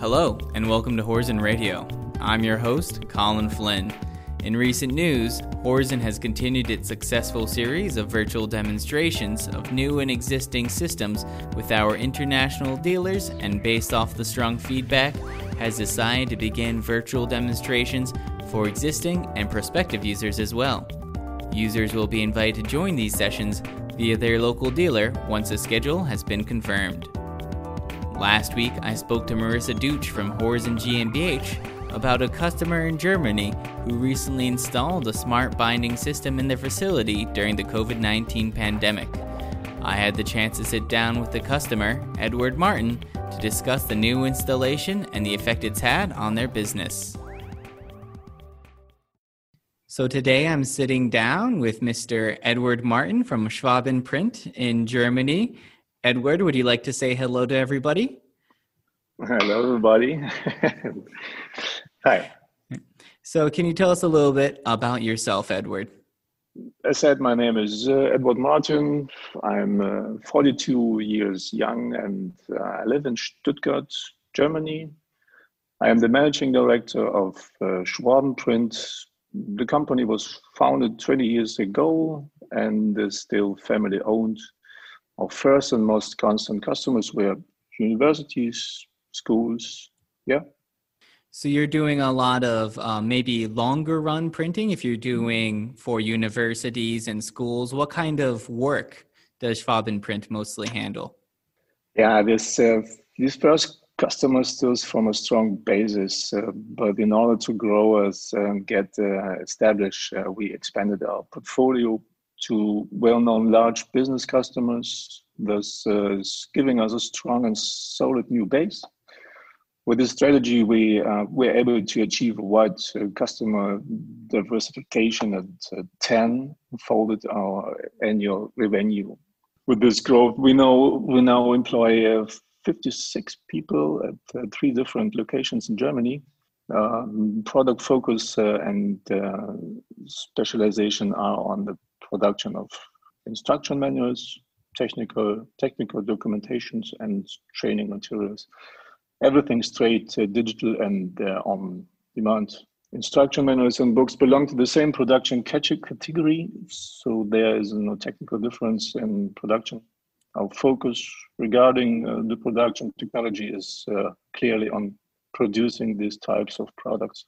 Hello, and welcome to Horizon Radio. I'm your host, Colin Flynn. In recent news, Horizon has continued its successful series of virtual demonstrations of new and existing systems with our international dealers, and based off the strong feedback, has decided to begin virtual demonstrations for existing and prospective users as well. Users will be invited to join these sessions via their local dealer once a schedule has been confirmed. Last week, I spoke to Marissa Deutsch from Horizon GmbH about a customer in Germany who recently installed a smart binding system in their facility during the COVID 19 pandemic. I had the chance to sit down with the customer, Edward Martin, to discuss the new installation and the effect it's had on their business. So today I'm sitting down with Mr. Edward Martin from Schwaben Print in Germany. Edward, would you like to say hello to everybody? Hello, everybody. Hi. So, can you tell us a little bit about yourself, Edward? I said my name is uh, Edward Martin. I'm uh, 42 years young and uh, I live in Stuttgart, Germany. I am the managing director of uh, Schwaben Print, the company was founded 20 years ago and is still family owned. Our first and most constant customers were universities, schools. Yeah. So you're doing a lot of uh, maybe longer run printing. If you're doing for universities and schools, what kind of work does Schwaben Print mostly handle? Yeah, this uh, these first customers still from a strong basis, uh, but in order to grow us and get uh, established, uh, we expanded our portfolio to well-known large business customers, thus uh, giving us a strong and solid new base. With this strategy, we uh, were able to achieve a wide uh, customer diversification at 10 folded our annual revenue. With this growth, we now employ 56 people at uh, three different locations in Germany. Uh, product focus uh, and uh, specialization are on the production of instruction manuals, technical technical documentations, and training materials. Everything straight uh, digital and uh, on demand. Instruction manuals and books belong to the same production category, so there is no technical difference in production our focus regarding uh, the production technology is uh, clearly on producing these types of products.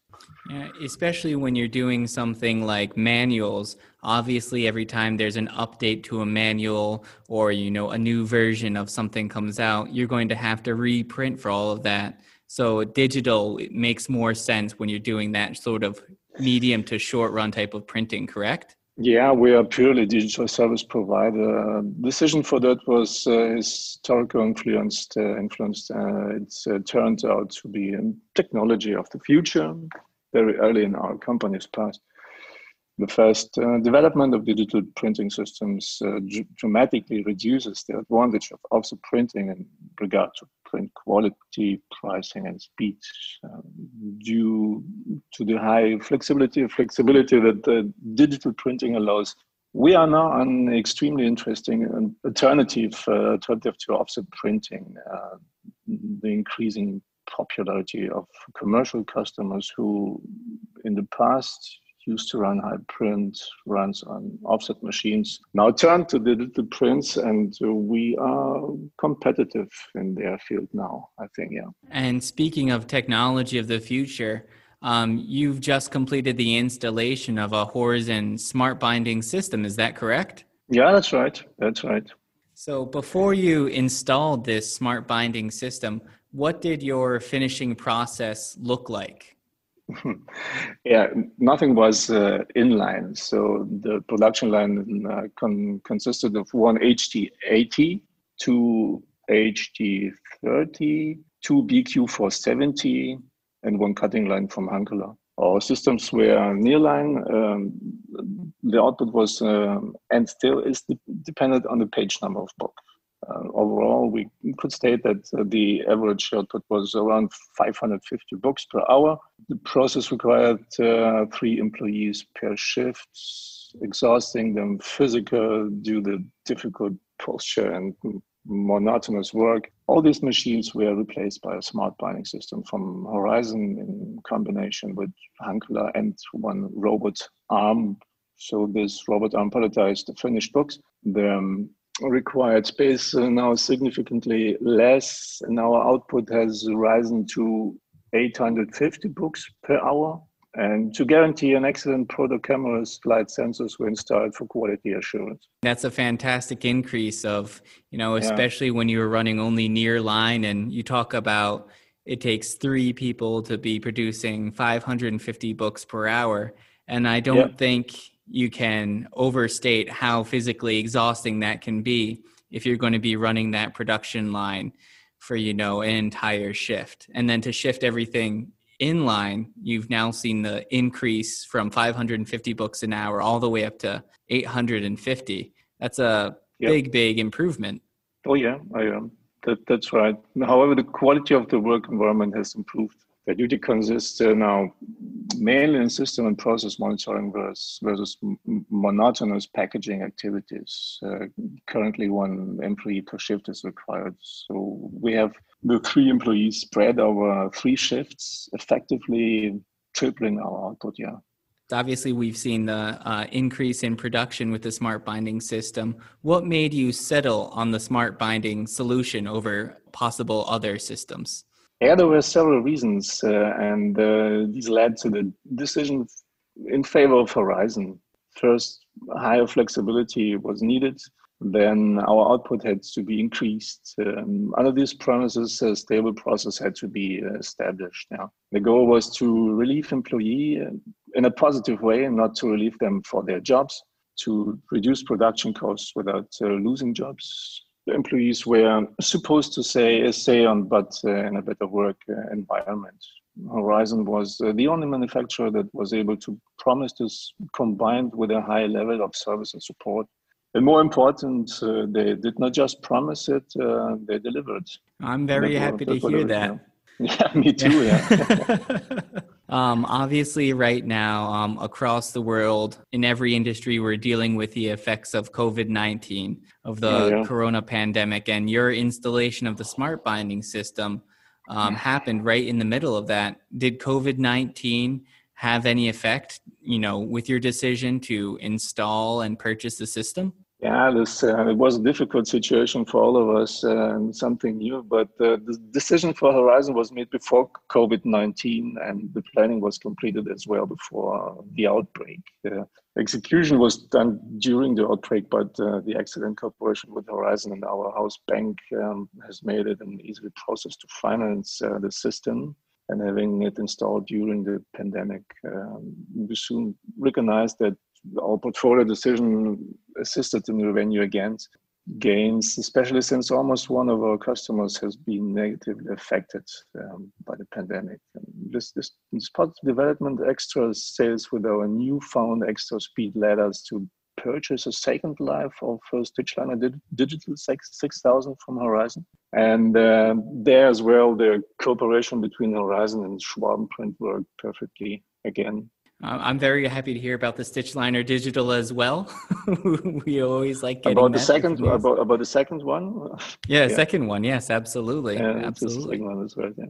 Yeah, especially when you're doing something like manuals. Obviously, every time there's an update to a manual or you know a new version of something comes out, you're going to have to reprint for all of that. So digital makes more sense when you're doing that sort of medium to short run type of printing, correct? Yeah, we are purely digital service provider. decision for that was uh, historical influenced. Uh, influenced. Uh, it's uh, turned out to be a technology of the future. Very early in our company's past, the first uh, development of digital printing systems uh, dramatically reduces the advantage of offset printing in regard to print quality, pricing, and speed um, due to the high flexibility flexibility that digital printing allows. We are now an extremely interesting alternative uh, alternative to offset printing. Uh, the increasing popularity of commercial customers who in the past used to run high print runs on offset machines. Now turn to digital prints and we are competitive in their field now i think yeah. And speaking of technology of the future um, you've just completed the installation of a Horizon smart binding system. Is that correct? Yeah that's right. That's right. So before you installed this smart binding system what did your finishing process look like yeah, nothing was uh, inline. So the production line uh, con- consisted of one HT80, two HT30, two BQ470, and one cutting line from Hunkeler. Our systems were nearline. Um, the output was um, and still is de- dependent on the page number of book. Uh, overall, we could state that uh, the average output was around 550 books per hour. The process required uh, three employees per shift, exhausting them physical due to difficult posture and monotonous work. All these machines were replaced by a smart binding system from Horizon in combination with Hunkeler and one robot arm. So this robot arm palletized the finished books. The um, required space now significantly less, and our output has risen to 850 books per hour and to guarantee an excellent product cameras, light sensors were installed for quality assurance. That's a fantastic increase of, you know, especially yeah. when you were running only near line and you talk about it takes three people to be producing 550 books per hour. And I don't yeah. think you can overstate how physically exhausting that can be if you're going to be running that production line for, you know, an entire shift. And then to shift everything in line, you've now seen the increase from 550 books an hour all the way up to 850. That's a big, big improvement. Oh yeah, I am. Um, that, that's right. However, the quality of the work environment has improved. The duty consists uh, now mainly in system and process monitoring versus, versus monotonous packaging activities. Uh, currently, one employee per shift is required. So we have the three employees spread over three shifts, effectively tripling our output. Yeah. Obviously, we've seen the uh, increase in production with the smart binding system. What made you settle on the smart binding solution over possible other systems? Yeah, there were several reasons, uh, and uh, these led to the decision in favor of Horizon. First, higher flexibility was needed. Then our output had to be increased. Um, under these premises, a stable process had to be established. Now, the goal was to relieve employee in a positive way and not to relieve them for their jobs, to reduce production costs without uh, losing jobs, employees were supposed to say stay on, but uh, in a better work uh, environment. Horizon was uh, the only manufacturer that was able to promise this combined with a high level of service and support. And more important, uh, they did not just promise it, uh, they delivered. I'm very happy to hear that. Yeah, me too. Yeah. Um, obviously, right now, um, across the world, in every industry, we're dealing with the effects of COVID 19, of the yeah, yeah. corona pandemic, and your installation of the smart binding system um, happened right in the middle of that. Did COVID 19 have any effect, you know, with your decision to install and purchase the system? Yeah, this uh, it was a difficult situation for all of us uh, and something new. But uh, the decision for Horizon was made before COVID nineteen, and the planning was completed as well before the outbreak. execution was done during the outbreak, but uh, the excellent cooperation with Horizon and our house bank um, has made it an easy process to finance uh, the system and having it installed during the pandemic, um, we soon recognized that our portfolio decision assisted in revenue against gains, especially since almost one of our customers has been negatively affected um, by the pandemic. And this, this, this positive development, extra sales with our newfound extra speed led us to purchase a second life of uh, Stitchliner Digital 6000 from Horizon. And uh, there as well, the cooperation between Horizon and Schwabenprint worked perfectly again. I'm very happy to hear about the Stitchliner Digital as well. we always like about the second about, about the second one. Yeah, yeah, second one. Yes, absolutely, yeah, absolutely. One as well, yeah.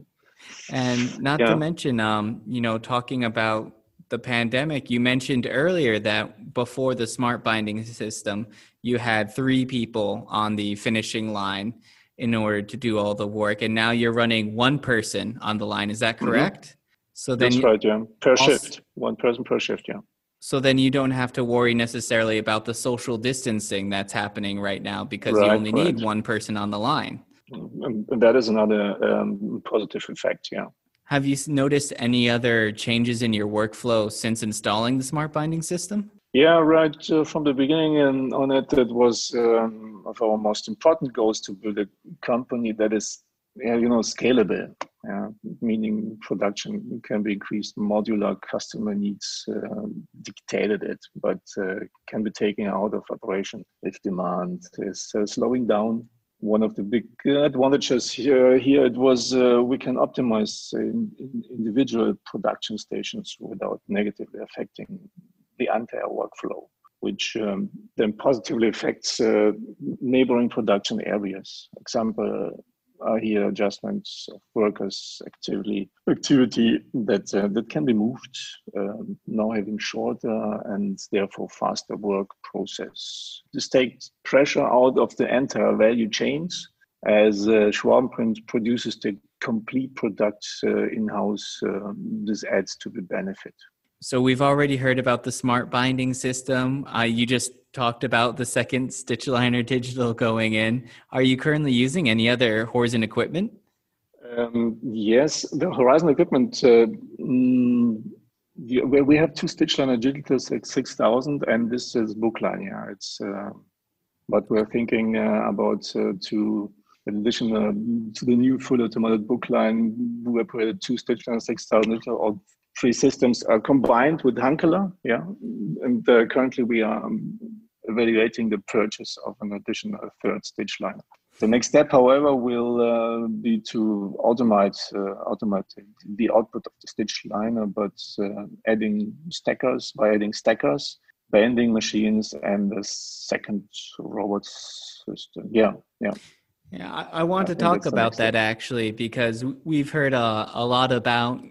And not yeah. to mention, um, you know, talking about the pandemic, you mentioned earlier that before the smart binding system, you had three people on the finishing line in order to do all the work, and now you're running one person on the line. Is that mm-hmm. correct? Mm-hmm. So then that's right, yeah. Per also, shift, one person per shift, yeah. So then you don't have to worry necessarily about the social distancing that's happening right now because right, you only right. need one person on the line. And that is another um, positive effect, yeah. Have you noticed any other changes in your workflow since installing the smart binding system? Yeah, right. Uh, from the beginning and on it, it was um, of our most important goals to build a company that is, you know, scalable yeah, meaning production can be increased. Modular customer needs uh, dictated it, but uh, can be taken out of operation if demand is uh, slowing down. One of the big advantages here, here it was uh, we can optimize in, in individual production stations without negatively affecting the entire workflow. which um, then positively affects uh, neighboring production areas. Example here adjustments of workers' activity activity that uh, that can be moved, um, now having shorter and therefore faster work process. This takes pressure out of the entire value chains as uh, Schwabenprint produces the complete product uh, in-house. Uh, this adds to the benefit. So we've already heard about the smart binding system. Uh, you just talked about the second stitch Stitchliner digital going in. Are you currently using any other Horizon equipment? Um, yes, the Horizon equipment. Uh, mm, we have two Stitchliner digitals like 6000 and this is Bookline. Yeah, it's. Uh, but we're thinking uh, about uh, to in addition uh, to the new full automated Bookline, we operated two stitch Stitchliner 6000 or three systems are combined with Hunkeler. Yeah, and uh, currently we are um, evaluating the purchase of an additional third Stitchliner. The next step, however, will uh, be to automate uh, automate the output of the Stitchliner, but uh, adding stackers by adding stackers, bending machines, and the second robot system. Yeah, yeah. Yeah, I, I want to talk about that actually because we've heard uh, a lot about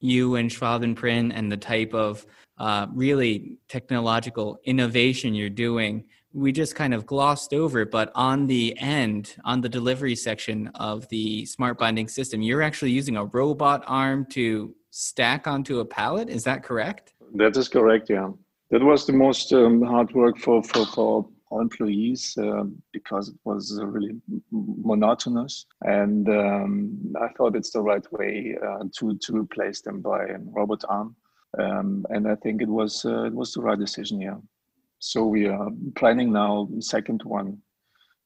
you and Schwabenprint and the type of uh, really technological innovation you're doing. We just kind of glossed over, but on the end, on the delivery section of the smart binding system, you're actually using a robot arm to stack onto a pallet. Is that correct? That is correct. Yeah, that was the most um, hard work for for for employees uh, because it was really monotonous. And um, I thought it's the right way uh, to to replace them by a robot arm. Um, and I think it was uh, it was the right decision. Yeah. So we are planning now second one,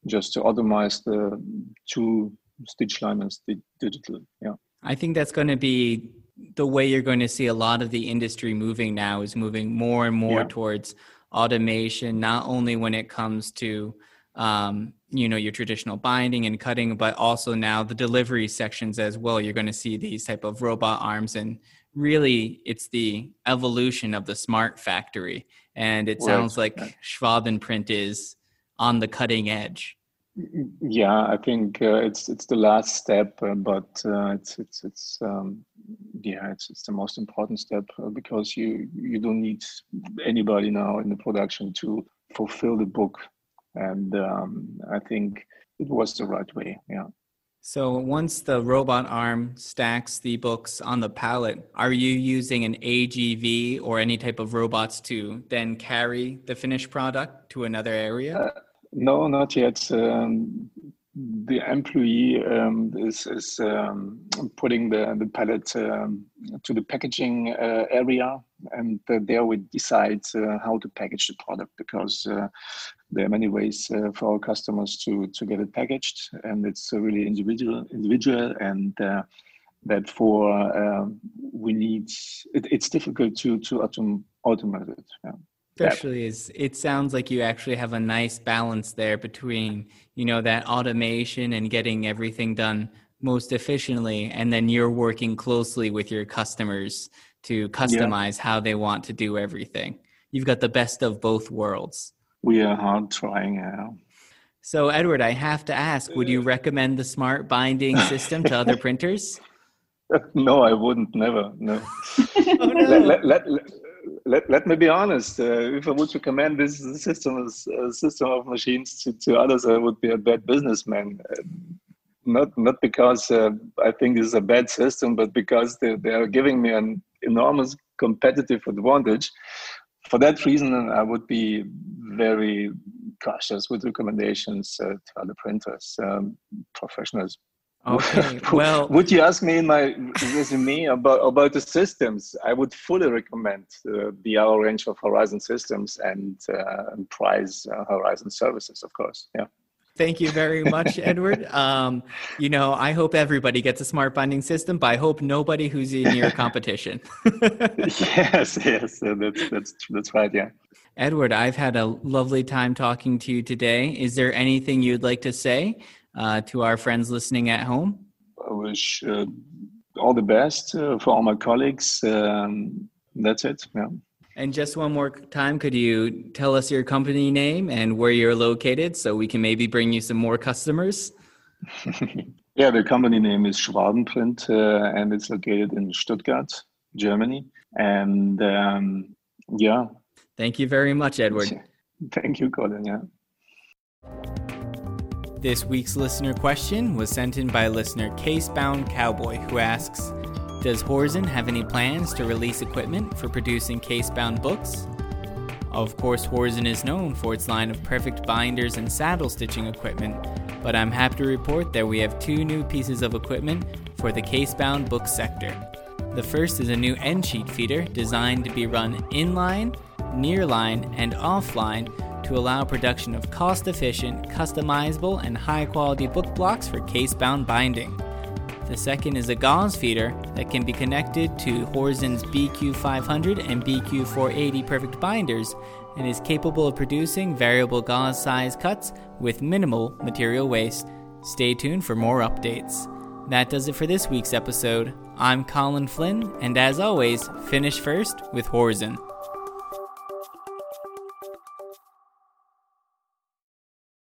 just to automate the two stitch Stitchliners digital. Yeah. I think that's going to be the way you're going to see a lot of the industry moving now is moving more and more yeah. towards automation, not only when it comes to um, you know your traditional binding and cutting, but also now the delivery sections as well. You're going to see these type of robot arms, and really, it's the evolution of the smart factory. And it sounds like Schwabenprint is on the cutting edge. Yeah, I think uh, it's it's the last step, uh, but uh, it's it's it's um, yeah, it's it's the most important step uh, because you you don't need anybody now in the production to fulfill the book, and um, I think it was the right way. Yeah. So once the robot arm stacks the books on the pallet, are you using an AGV or any type of robots to then carry the finished product to another area? Uh, no, not yet. Um, the employee um, is, is um, putting the, the pallet um, to the packaging uh, area, and uh, there we decide uh, how to package the product because uh, there are many ways uh, for our customers to, to get it packaged, and it's really individual, individual, and uh, that for um, we need it, it's difficult to to autom- automate it. Yeah especially is it sounds like you actually have a nice balance there between you know that automation and getting everything done most efficiently and then you're working closely with your customers to customize yeah. how they want to do everything. You've got the best of both worlds. We are hard trying now so edward i have to ask would you recommend the smart binding system to other printers? No i wouldn't. Never. No, oh, no. Let, let, let, let, let me be honest. Uh, if I would recommend this system as a system of machines to, to others, I would be a bad businessman. Uh, not not because uh, I think this is a bad system, but because they, they are giving me an enormous competitive advantage. For that reason, I would be very cautious with recommendations uh, to other printers. Um, professionals Okay. Well, would you ask me in my resume about about the systems? I would fully recommend uh, the our range of Horizon systems and uh, price uh, Horizon services, of course. Yeah. Thank you very much, Edward. Um, you know, I hope everybody gets a smart binding system, but I hope nobody who's in your competition. yes, yes, that's that's that's right. Yeah. Edward, I've had a lovely time talking to you today. Is there anything you'd like to say uh, to our friends listening at home? I wish uh, all the best uh, for all my colleagues. Um, that's it. Yeah. And just one more time, could you tell us your company name and where you're located so we can maybe bring you some more customers? yeah, the company name is Schwabenprint uh, and it's located in Stuttgart, Germany. And um, yeah. Thank you very much, Edward. Thank you, Colin. Yeah. This week's listener question was sent in by listener Casebound Cowboy, who asks Does Horizon have any plans to release equipment for producing casebound books? Of course, Horizon is known for its line of perfect binders and saddle stitching equipment, but I'm happy to report that we have two new pieces of equipment for the casebound book sector. The first is a new end sheet feeder designed to be run inline, nearline, and offline to allow production of cost efficient, customizable, and high quality book blocks for case bound binding. The second is a gauze feeder that can be connected to Horizon's BQ500 and BQ480 perfect binders and is capable of producing variable gauze size cuts with minimal material waste. Stay tuned for more updates. That does it for this week's episode. I'm Colin Flynn, and as always, finish first with Horzen.